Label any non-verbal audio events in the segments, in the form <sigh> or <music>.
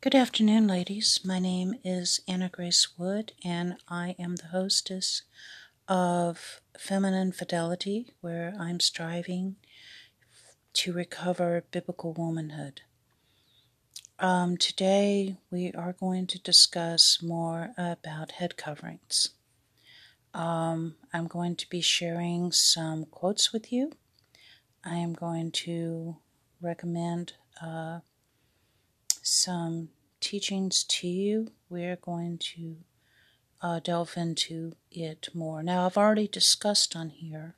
Good afternoon, ladies. My name is Anna Grace Wood, and I am the hostess of Feminine Fidelity, where I'm striving to recover biblical womanhood. Um, today, we are going to discuss more about head coverings. Um, I'm going to be sharing some quotes with you. I am going to recommend uh, some teachings to you. We're going to uh, delve into it more. Now, I've already discussed on here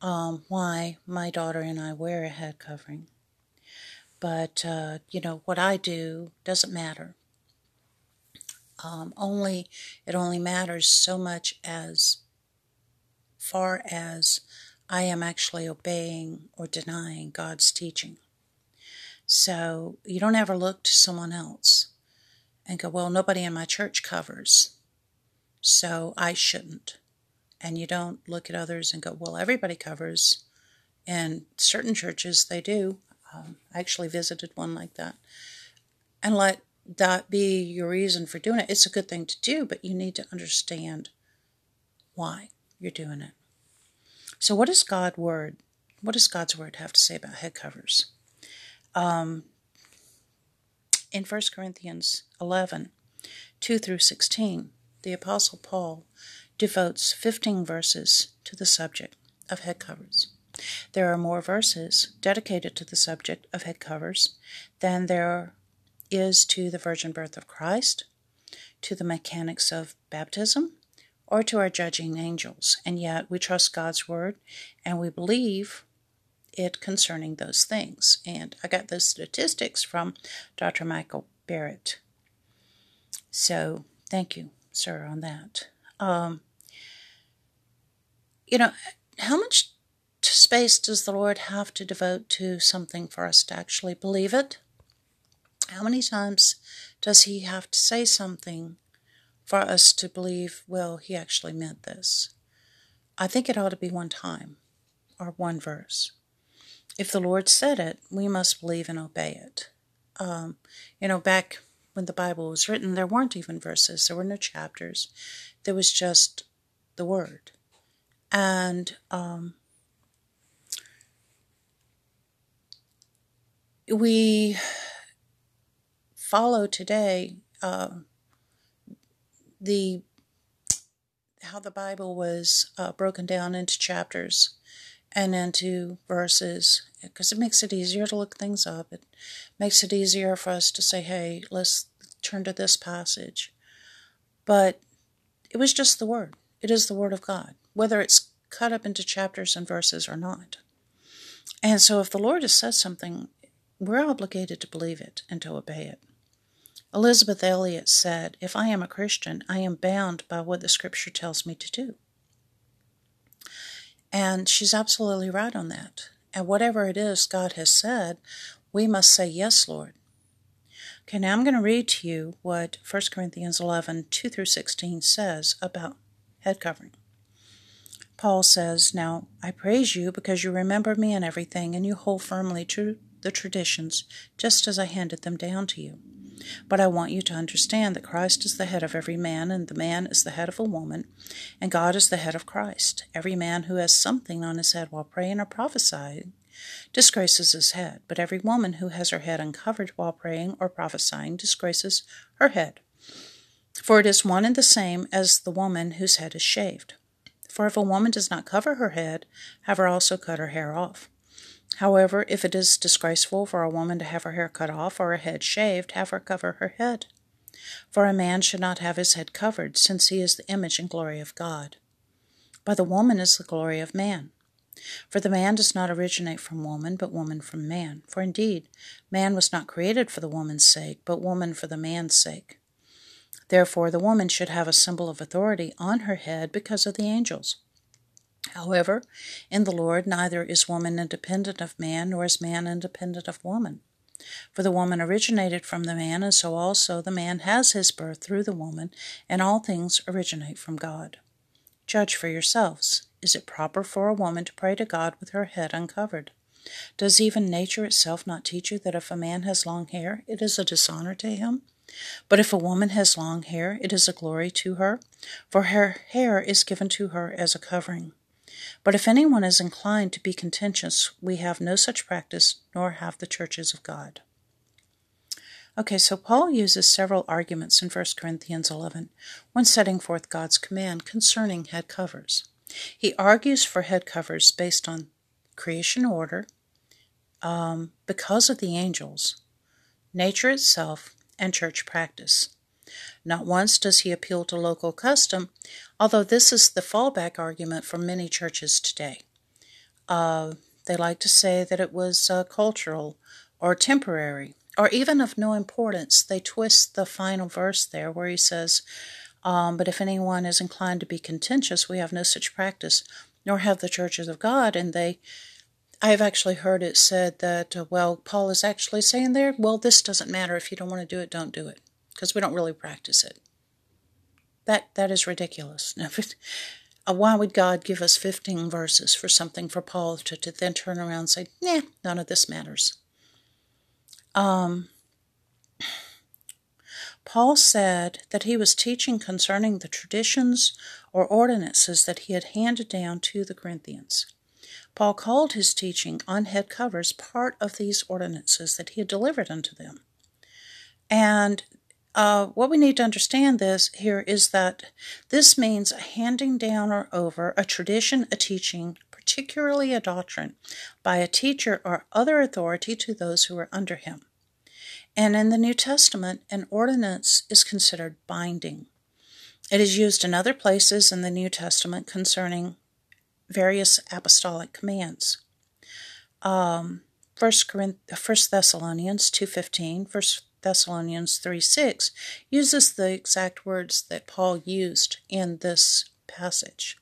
um, why my daughter and I wear a head covering. But, uh, you know, what I do doesn't matter. Um, only it only matters so much as far as I am actually obeying or denying God's teaching. So you don't ever look to someone else and go, well, nobody in my church covers, so I shouldn't. And you don't look at others and go, well, everybody covers. In certain churches, they do. Um, I actually visited one like that. And let that be your reason for doing it. It's a good thing to do, but you need to understand why you're doing it. So, what does God word? What does God's word have to say about head covers? Um, in 1 Corinthians 11 2 through 16, the Apostle Paul devotes 15 verses to the subject of head covers. There are more verses dedicated to the subject of head covers than there is to the virgin birth of Christ, to the mechanics of baptism, or to our judging angels. And yet we trust God's word and we believe it concerning those things. And I got those statistics from Dr. Michael Barrett. So thank you, sir, on that. Um, you know, how much space does the Lord have to devote to something for us to actually believe it? How many times does He have to say something for us to believe, well, He actually meant this? I think it ought to be one time or one verse if the Lord said it, we must believe and obey it. Um, you know, back when the Bible was written, there weren't even verses, there were no chapters, there was just the Word. And um, we follow today uh, the how the Bible was uh, broken down into chapters and into verses because it makes it easier to look things up. It makes it easier for us to say, hey, let's turn to this passage. But it was just the Word. It is the Word of God, whether it's cut up into chapters and verses or not. And so if the Lord has said something, we're obligated to believe it and to obey it. Elisabeth Elliot said, If I am a Christian, I am bound by what the Scripture tells me to do. And she's absolutely right on that. And whatever it is God has said, we must say, Yes, Lord. Okay, now I'm going to read to you what 1 Corinthians 11 2 through 16 says about head covering. Paul says, Now I praise you because you remember me in everything and you hold firmly to the traditions just as I handed them down to you. But I want you to understand that Christ is the head of every man, and the man is the head of a woman, and God is the head of Christ. Every man who has something on his head while praying or prophesying disgraces his head, but every woman who has her head uncovered while praying or prophesying disgraces her head. For it is one and the same as the woman whose head is shaved. For if a woman does not cover her head, have her also cut her hair off. However, if it is disgraceful for a woman to have her hair cut off or her head shaved, have her cover her head. For a man should not have his head covered, since he is the image and glory of God. But the woman is the glory of man. For the man does not originate from woman, but woman from man. For indeed, man was not created for the woman's sake, but woman for the man's sake. Therefore, the woman should have a symbol of authority on her head because of the angels. However, in the Lord neither is woman independent of man, nor is man independent of woman. For the woman originated from the man, and so also the man has his birth through the woman, and all things originate from God. Judge for yourselves. Is it proper for a woman to pray to God with her head uncovered? Does even nature itself not teach you that if a man has long hair, it is a dishonor to him? But if a woman has long hair, it is a glory to her, for her hair is given to her as a covering. But if anyone is inclined to be contentious, we have no such practice, nor have the churches of God. Okay, so Paul uses several arguments in 1 Corinthians 11 when setting forth God's command concerning head covers. He argues for head covers based on creation order, um, because of the angels, nature itself, and church practice. Not once does he appeal to local custom, although this is the fallback argument for many churches today. Uh, they like to say that it was uh, cultural or temporary or even of no importance. They twist the final verse there where he says, um, But if anyone is inclined to be contentious, we have no such practice, nor have the churches of God. And they, I've actually heard it said that, uh, well, Paul is actually saying there, well, this doesn't matter. If you don't want to do it, don't do it, because we don't really practice it. That That is ridiculous. <laughs> Uh, why would God give us 15 verses for something for Paul to, to then turn around and say, nah, none of this matters? Um, Paul said that he was teaching concerning the traditions or ordinances that he had handed down to the Corinthians. Paul called his teaching on head covers part of these ordinances that he had delivered unto them. And uh, what we need to understand this here is that this means handing down or over a tradition, a teaching, particularly a doctrine, by a teacher or other authority to those who are under him. And in the New Testament, an ordinance is considered binding. It is used in other places in the New Testament concerning various apostolic commands. Um, 1 Thessalonians 2.15, 1 Thessalonians 3.6 uses the exact words that Paul used in this passage.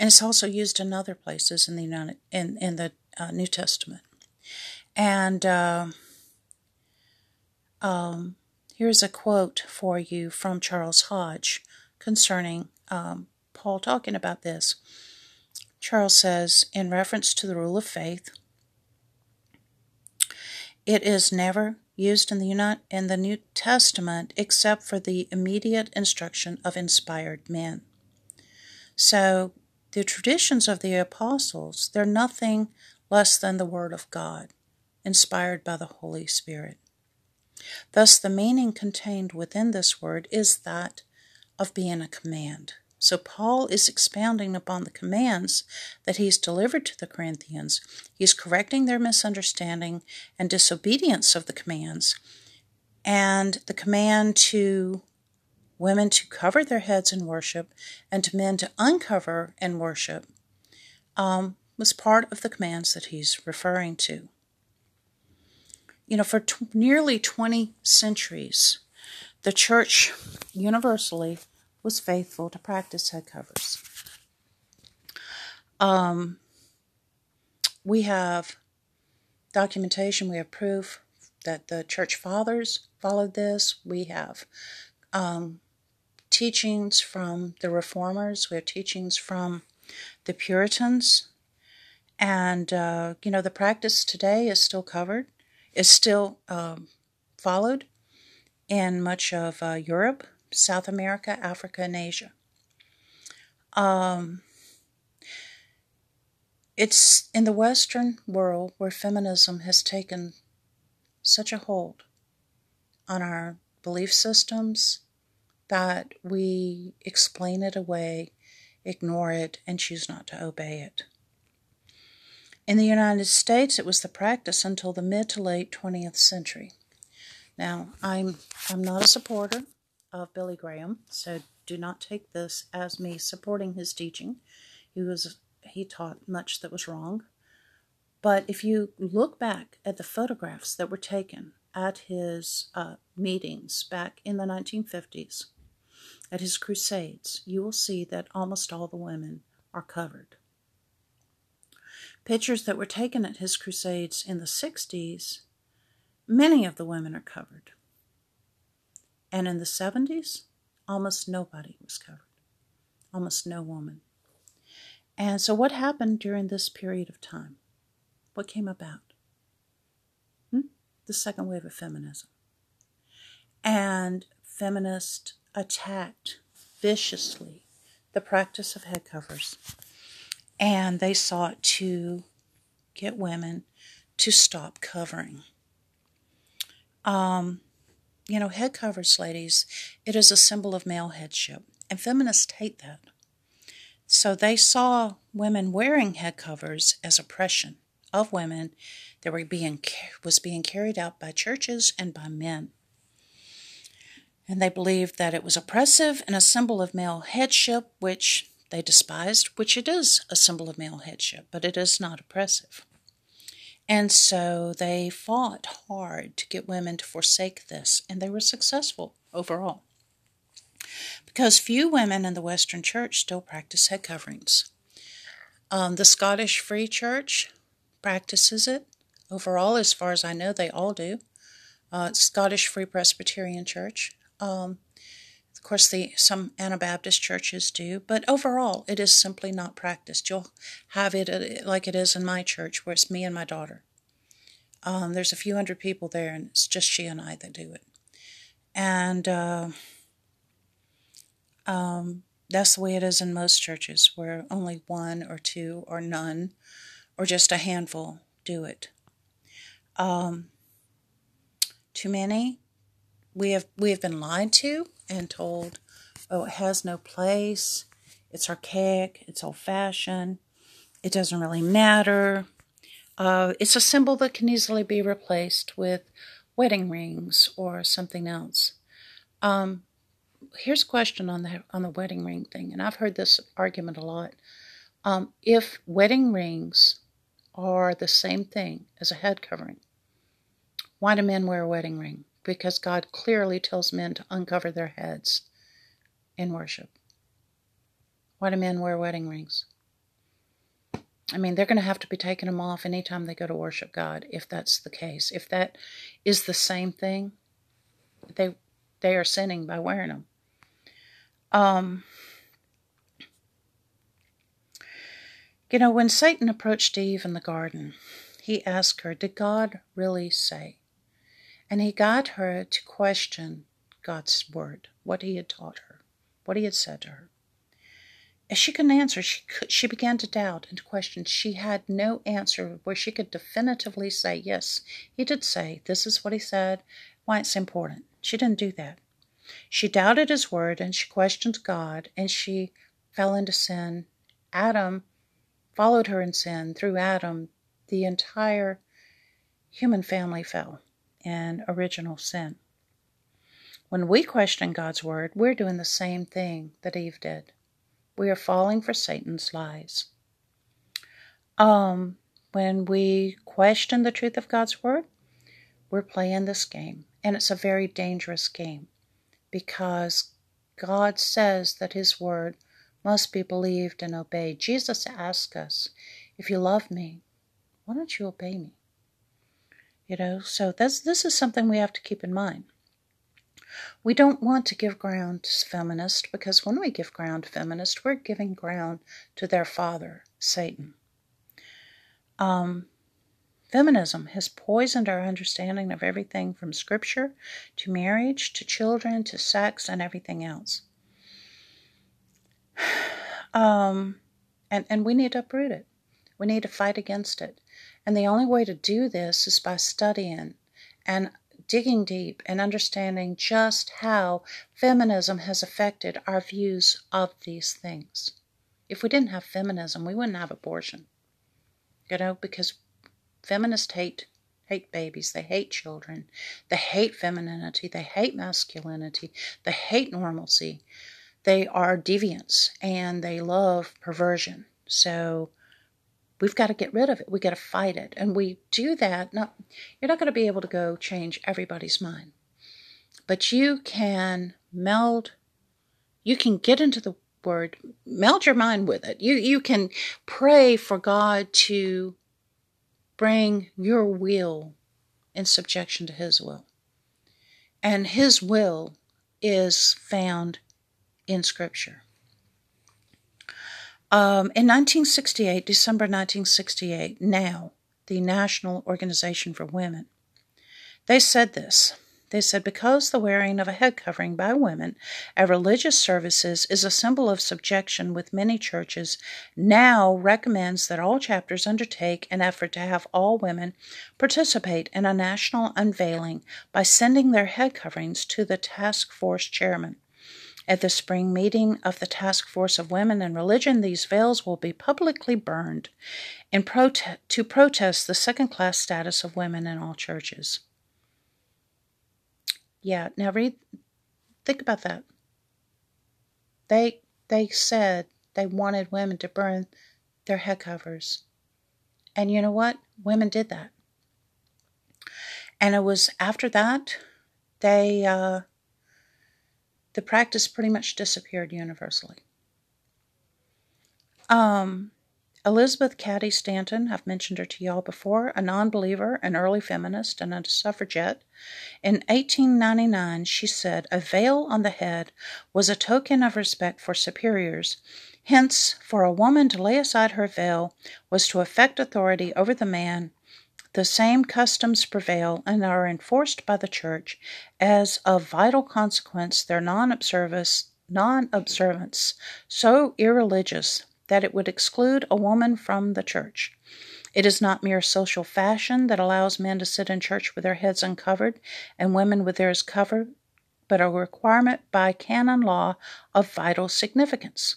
And it's also used in other places in the United, in, in the uh, New Testament. And uh, um, here's a quote for you from Charles Hodge concerning um, Paul talking about this. Charles says, in reference to the rule of faith, it is never used in the, in the New Testament except for the immediate instruction of inspired men. So the traditions of the apostles, they're nothing less than the Word of God, inspired by the Holy Spirit. Thus, the meaning contained within this word is that of being a command. So, Paul is expounding upon the commands that he's delivered to the Corinthians. He's correcting their misunderstanding and disobedience of the commands, and the command to women to cover their heads in worship, and to men to uncover and worship, um, was part of the commands that he's referring to. You know, for t- nearly 20 centuries, the church universally was faithful to practice head covers. Um, we have documentation, we have proof that the church fathers followed this. We have um, teachings from the reformers, we have teachings from the Puritans. And, uh, you know, the practice today is still covered, is still um, followed in much of uh, Europe, South America, Africa, and Asia. Um, it's in the Western world where feminism has taken such a hold on our belief systems, that we explain it away, ignore it, and choose not to obey it. In the United States, it was the practice until the mid to late 20th century. Now, I'm I'm not a supporter of Billy Graham, so do not take this as me supporting his teaching. He was he taught much that was wrong. But if you look back at the photographs that were taken at his uh, meetings back in the 1950s, at his crusades, you will see that almost all the women are covered. Pictures that were taken at his crusades in the 60s, many of the women are covered. And in the 70s, almost nobody was covered, almost no woman. And so, what happened during this period of time? what came about? Hmm? The second wave of feminism. And feminists attacked viciously the practice of head covers. And they sought to get women to stop covering. Um, you know, head covers, ladies, it is a symbol of male headship. And feminists hate that. So they saw women wearing head covers as oppression of women that were being was being carried out by churches and by men. And they believed that it was oppressive and a symbol of male headship, which they despised, which it is a symbol of male headship, but it is not oppressive. And so they fought hard to get women to forsake this, and they were successful overall. Because few women in the Western Church still practice head coverings. Um, the Scottish Free Church practices it. Overall, as far as I know, they all do. Uh, Scottish Free Presbyterian Church. Um, of course, the some Anabaptist churches do, but overall, it is simply not practiced. You'll have it uh, like it is in my church, where it's me and my daughter. Um, there's a few hundred people there, and it's just she and I that do it. And uh, um, that's the way it is in most churches, where only one or two or none or just a handful do it. Um, too many, we have we have been lied to and told, oh, it has no place, it's archaic, it's old fashioned, it doesn't really matter. Uh, it's a symbol that can easily be replaced with wedding rings or something else. Um, here's a question on the on the wedding ring thing, and I've heard this argument a lot. Um, if wedding rings are the same thing as a head covering, why do men wear a wedding ring? Because God clearly tells men to uncover their heads in worship. Why do men wear wedding rings? I mean, they're going to have to be taking them off anytime they go to worship God, if that's the case. If that is the same thing, they they are sinning by wearing them. Um, you know, when Satan approached Eve in the garden, he asked her, Did God really say? And he got her to question God's word, what he had taught her, what he had said to her. As she couldn't answer, she, could, she began to doubt and to question. She had no answer where she could definitively say, Yes, he did say, this is what he said, why it's important. She didn't do that. She doubted his word and she questioned God and she fell into sin. Adam followed her in sin. Through Adam, the entire human family fell in original sin. When we question God's word, we're doing the same thing that Eve did. We are falling for Satan's lies. Um, when we question the truth of God's word, we're playing this game, and it's a very dangerous game because God says that His word must be believed and obeyed. Jesus asked us, If you love me, why don't you obey me? You know, so that's, this is something we have to keep in mind. We don't want to give ground to feminists because when we give ground to feminists, we're giving ground to their father, Satan. Um, Feminism has poisoned our understanding of everything from scripture to marriage to children to sex and everything else. <sighs> Um, and, and we need to uproot it. We need to fight against it. And the only way to do this is by studying and digging deep and understanding just how feminism has affected our views of these things. If we didn't have feminism, we wouldn't have abortion. You know, because feminists hate hate babies, they hate children, they hate femininity, they hate masculinity, they hate normalcy. They are deviants and they love perversion. So we've got to get rid of it. We got to fight it. And we do that. Not, you're not going to be able to go change everybody's mind. But you can meld, you can get into the word, meld your mind with it. You you can pray for God to bring your will in subjection to His will. And His will is found in Scripture. Um, in 1968, December 1968, now, the National Organization for Women. They said this. They said because the wearing of a head covering by women at religious services is a symbol of subjection with many churches, now recommends that all chapters undertake an effort to have all women participate in a national unveiling by sending their head coverings to the task force chairman. At the spring meeting of the Task Force of Women and Religion, these veils will be publicly burned in prote- to protest the second class status of women in all churches. Yeah, now read, think about that. They they said they wanted women to burn their head covers. And you know what? Women did that. And it was after that they uh, the practice pretty much disappeared universally. Um, Elizabeth Cady Stanton, I've mentioned her to y'all before, a non believer, an early feminist, and a suffragette. In 1899, she said a veil on the head was a token of respect for superiors. Hence, for a woman to lay aside her veil was to affect authority over the man. The same customs prevail and are enforced by the Church as of vital consequence their non observance so irreligious that it would exclude a woman from the church. It is not mere social fashion that allows men to sit in church with their heads uncovered and women with theirs covered, but a requirement by canon law of vital significance.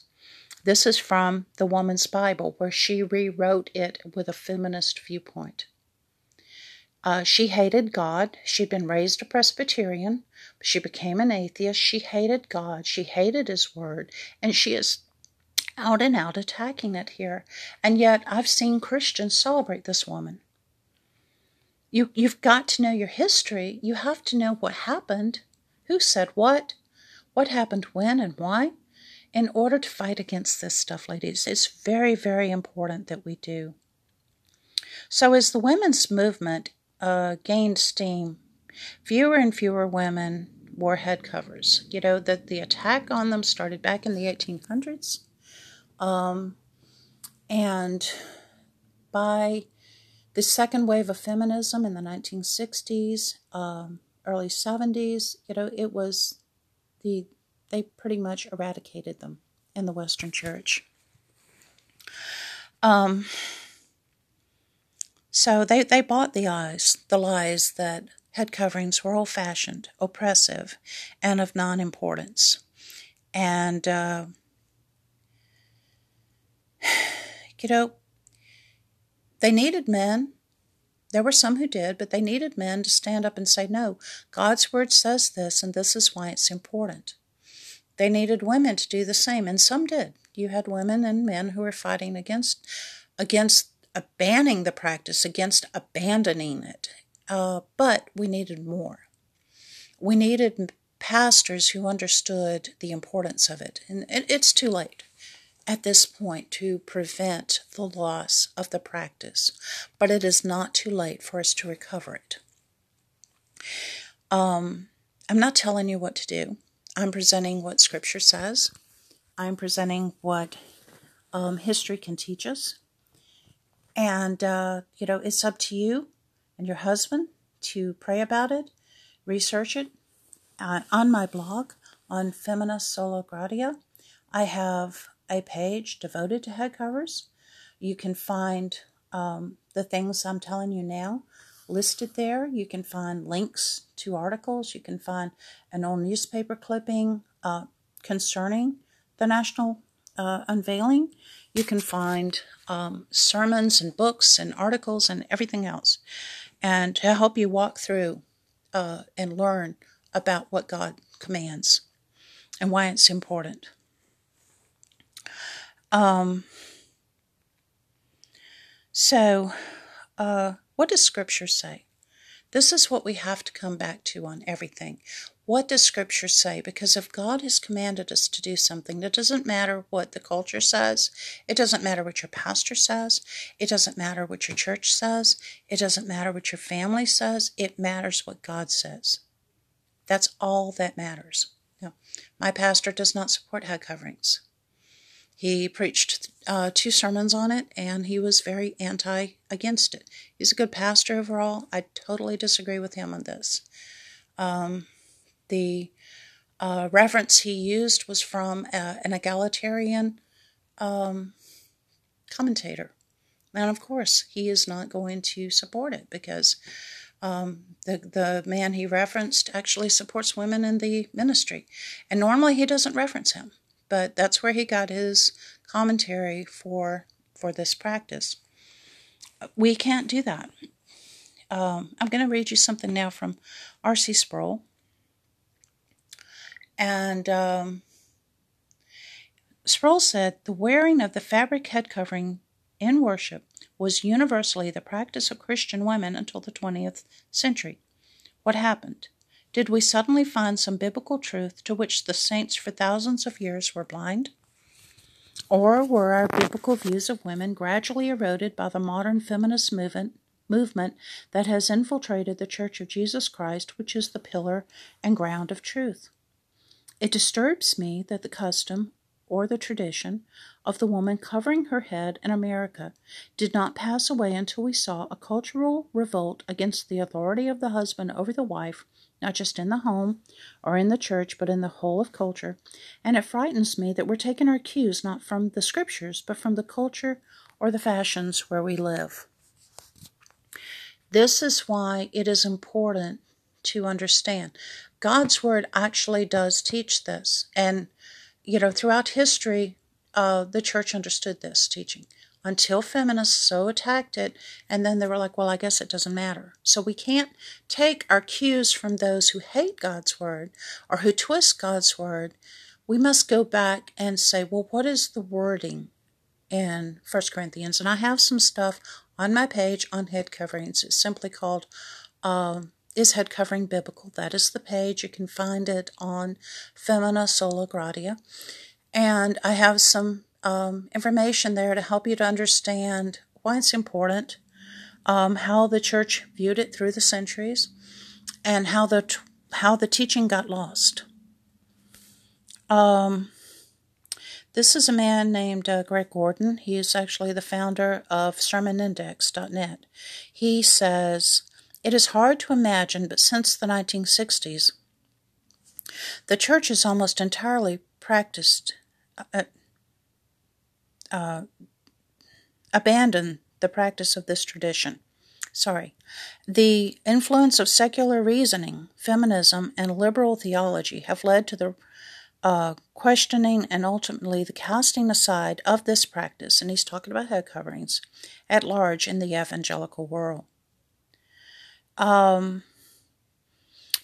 This is from the Woman's Bible, where she rewrote it with a feminist viewpoint. Uh, she hated God. She'd been raised a Presbyterian. She became an atheist. She hated God. She hated His Word. And she is out and out attacking it here. And yet I've seen Christians celebrate this woman. You, you've got to know your history. You have to know what happened, who said what, what happened when and why, in order to fight against this stuff, ladies. It's very, very important that we do. So, as the women's movement uh, gained steam, fewer and fewer women wore head covers. You know, that the attack on them started back in the 1800s um, and by the second wave of feminism in the 1960s, um, early 70s, you know, it was the they pretty much eradicated them in the Western Church. Um, so they, they bought the lies, the lies that head coverings were old fashioned, oppressive, and of non importance. And uh, <sighs> you know, they needed men. There were some who did, but they needed men to stand up and say, no, God's word says this, and this is why it's important. They needed women to do the same, and some did. You had women and men who were fighting against against banning the practice, against abandoning it. Uh, but we needed more. We needed pastors who understood the importance of it, and it's too late at this point to prevent the loss of the practice, but it is not too late for us to recover it. Um, I'm not telling you what to do. I'm presenting what Scripture says. I'm presenting what um, history can teach us. And, uh, you know, it's up to you and your husband to pray about it, research it. Uh, on my blog on Femina Sola Gratia, I have a page devoted to head covers. You can find um, the things I'm telling you now listed there. You can find links to articles. You can find an old newspaper clipping uh, concerning the national uh, unveiling. You can find um, sermons and books and articles and everything else, and to help you walk through uh, and learn about what God commands and why it's important. Um, so, uh, what does Scripture say? This is what we have to come back to on everything. What does Scripture say? Because if God has commanded us to do something, it doesn't matter what the culture says, it doesn't matter what your pastor says, it doesn't matter what your church says, it doesn't matter what your family says, it matters what God says. That's all that matters. Now, my pastor does not support head coverings. He preached uh, two sermons on it, and he was very anti against it. He's a good pastor overall. I totally disagree with him on this. Um, the uh, reference he used was from uh, an egalitarian um, commentator. And of course, he is not going to support it because um, the, the man he referenced actually supports women in the ministry. And normally he doesn't reference him, but that's where he got his commentary for, for this practice. We can't do that. Um, I'm going to read you something now from R.C. Sproul. And um, Sproul said the wearing of the fabric head covering in worship was universally the practice of Christian women until the 20th century. What happened? Did we suddenly find some biblical truth to which the saints for thousands of years were blind? Or were our biblical views of women gradually eroded by the modern feminist movement, movement that has infiltrated the Church of Jesus Christ, which is the pillar and ground of truth? It disturbs me that the custom or the tradition of the woman covering her head in America did not pass away until we saw a cultural revolt against the authority of the husband over the wife, not just in the home or in the church, but in the whole of culture. And it frightens me that we're taking our cues not from the scriptures, but from the culture or the fashions where we live. This is why it is important to understand. God's word actually does teach this. And, you know, throughout history, uh, the church understood this teaching until feminists so attacked it, and then they were like, well, I guess it doesn't matter. So we can't take our cues from those who hate God's word or who twist God's word. We must go back and say, well, what is the wording in First Corinthians? And I have some stuff on my page on head coverings. It's simply called um, Is Head Covering Biblical? That is the page. You can find it on Femina Sola Gratia. And I have some um, information there to help you to understand why it's important, um, how the church viewed it through the centuries, and how the t- how the teaching got lost. Um, this is a man named uh, Greg Gordon. He is actually the founder of SermonIndex.net. He says, It is hard to imagine, but since the 1960s, the church has almost entirely practiced uh, uh, abandon the practice of this tradition. Sorry. The influence of secular reasoning, feminism, and liberal theology have led to the uh, questioning and ultimately the casting aside of this practice, and he's talking about head coverings, at large in the evangelical world. Um,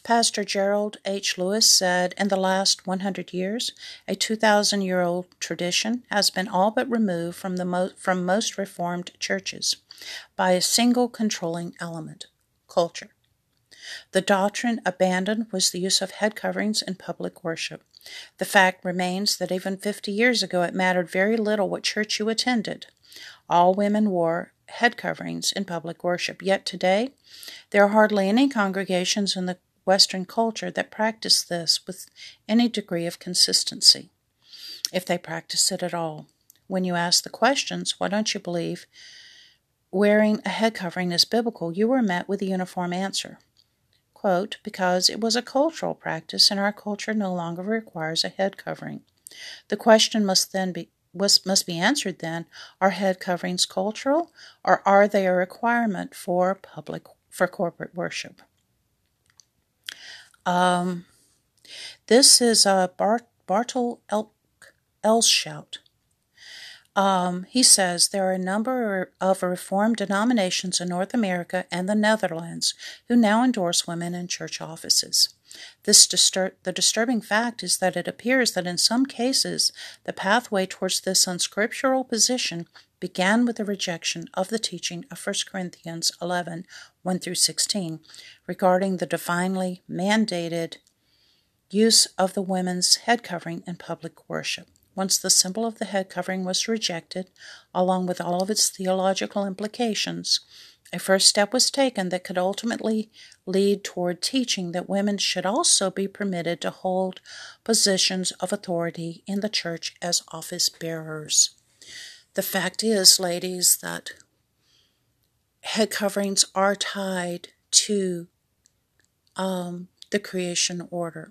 Pastor Gerald H. Lewis said, In the last 100 years, a 2,000 year old tradition has been all but removed from, the mo- from most Reformed churches by a single controlling element culture. The doctrine abandoned was the use of head coverings in public worship. The fact remains that even 50 years ago it mattered very little what church you attended. All women wore head coverings in public worship. Yet today, there are hardly any congregations in the Western culture that practice this with any degree of consistency, if they practice it at all. When you ask the questions, why don't you believe wearing a head covering is biblical, you were met with a uniform answer. Quote, because it was a cultural practice and our culture no longer requires a head covering. The question must then be was, must be answered then are head coverings cultural or are they a requirement for public for corporate worship um, this is Bart, Bartel El- Elshout. Um, he says there are a number of Reformed denominations in North America and the Netherlands who now endorse women in church offices. This distur- the disturbing fact is that it appears that in some cases the pathway towards this unscriptural position began with the rejection of the teaching of 1 Corinthians 11 1 through 16 regarding the divinely mandated use of the women's head covering in public worship. Once the symbol of the head covering was rejected, along with all of its theological implications, a first step was taken that could ultimately lead toward teaching that women should also be permitted to hold positions of authority in the church as office bearers. The fact is, ladies, that head coverings are tied to um, the creation order.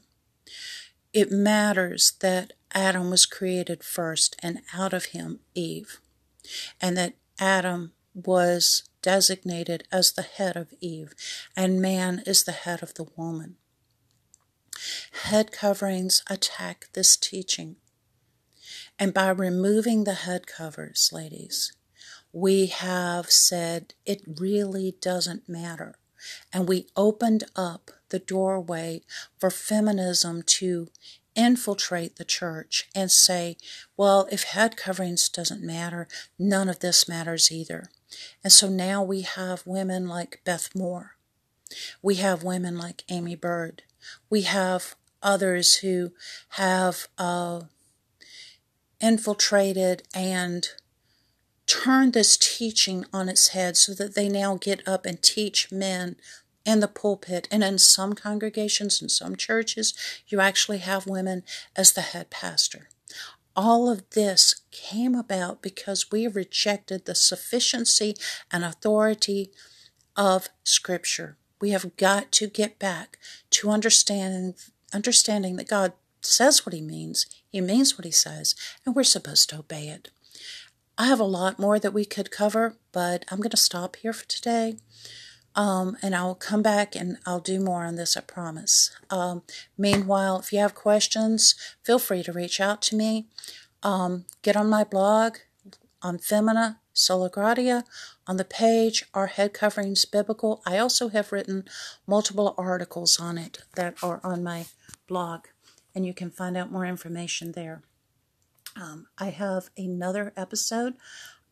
It matters that Adam was created first and out of him Eve, and that Adam was designated as the head of Eve, and man is the head of the woman. Head coverings attack this teaching. And by removing the head covers, ladies, we have said it really doesn't matter. And we opened up the doorway for feminism to infiltrate the church and say, well, if head coverings doesn't matter, none of this matters either. And so now we have women like Beth Moore. We have women like Aimee Byrd. We have others who have uh, infiltrated and turned this teaching on its head so that they now get up and teach men in the pulpit. And in some congregations, in some churches, you actually have women as the head pastor. All of this came about because we rejected the sufficiency and authority of Scripture. We have got to get back to understanding, understanding that God says what He means, He means what He says, and we're supposed to obey it. I have a lot more that we could cover, but I'm going to stop here for today. Um, and I'll come back and I'll do more on this, I promise. Um, meanwhile, if you have questions, feel free to reach out to me. Um, get on my blog on Femina Sola Gratia. On the page are head coverings biblical. I also have written multiple articles on it that are on my blog, and you can find out more information there. Um, I have another episode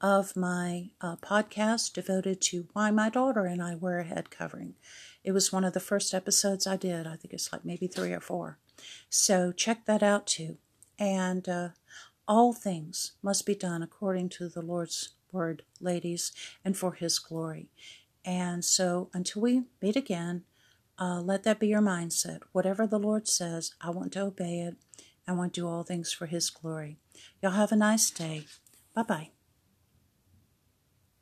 of my uh, podcast devoted to why my daughter and I wear a head covering. It was one of the first episodes I did. I think it's like maybe three or four. So check that out too. And uh, all things must be done according to the Lord's word, ladies, and for his glory. And so until we meet again, uh, let that be your mindset. Whatever the Lord says, I want to obey it. I want to do all things for his glory. Y'all have a nice day. Bye bye.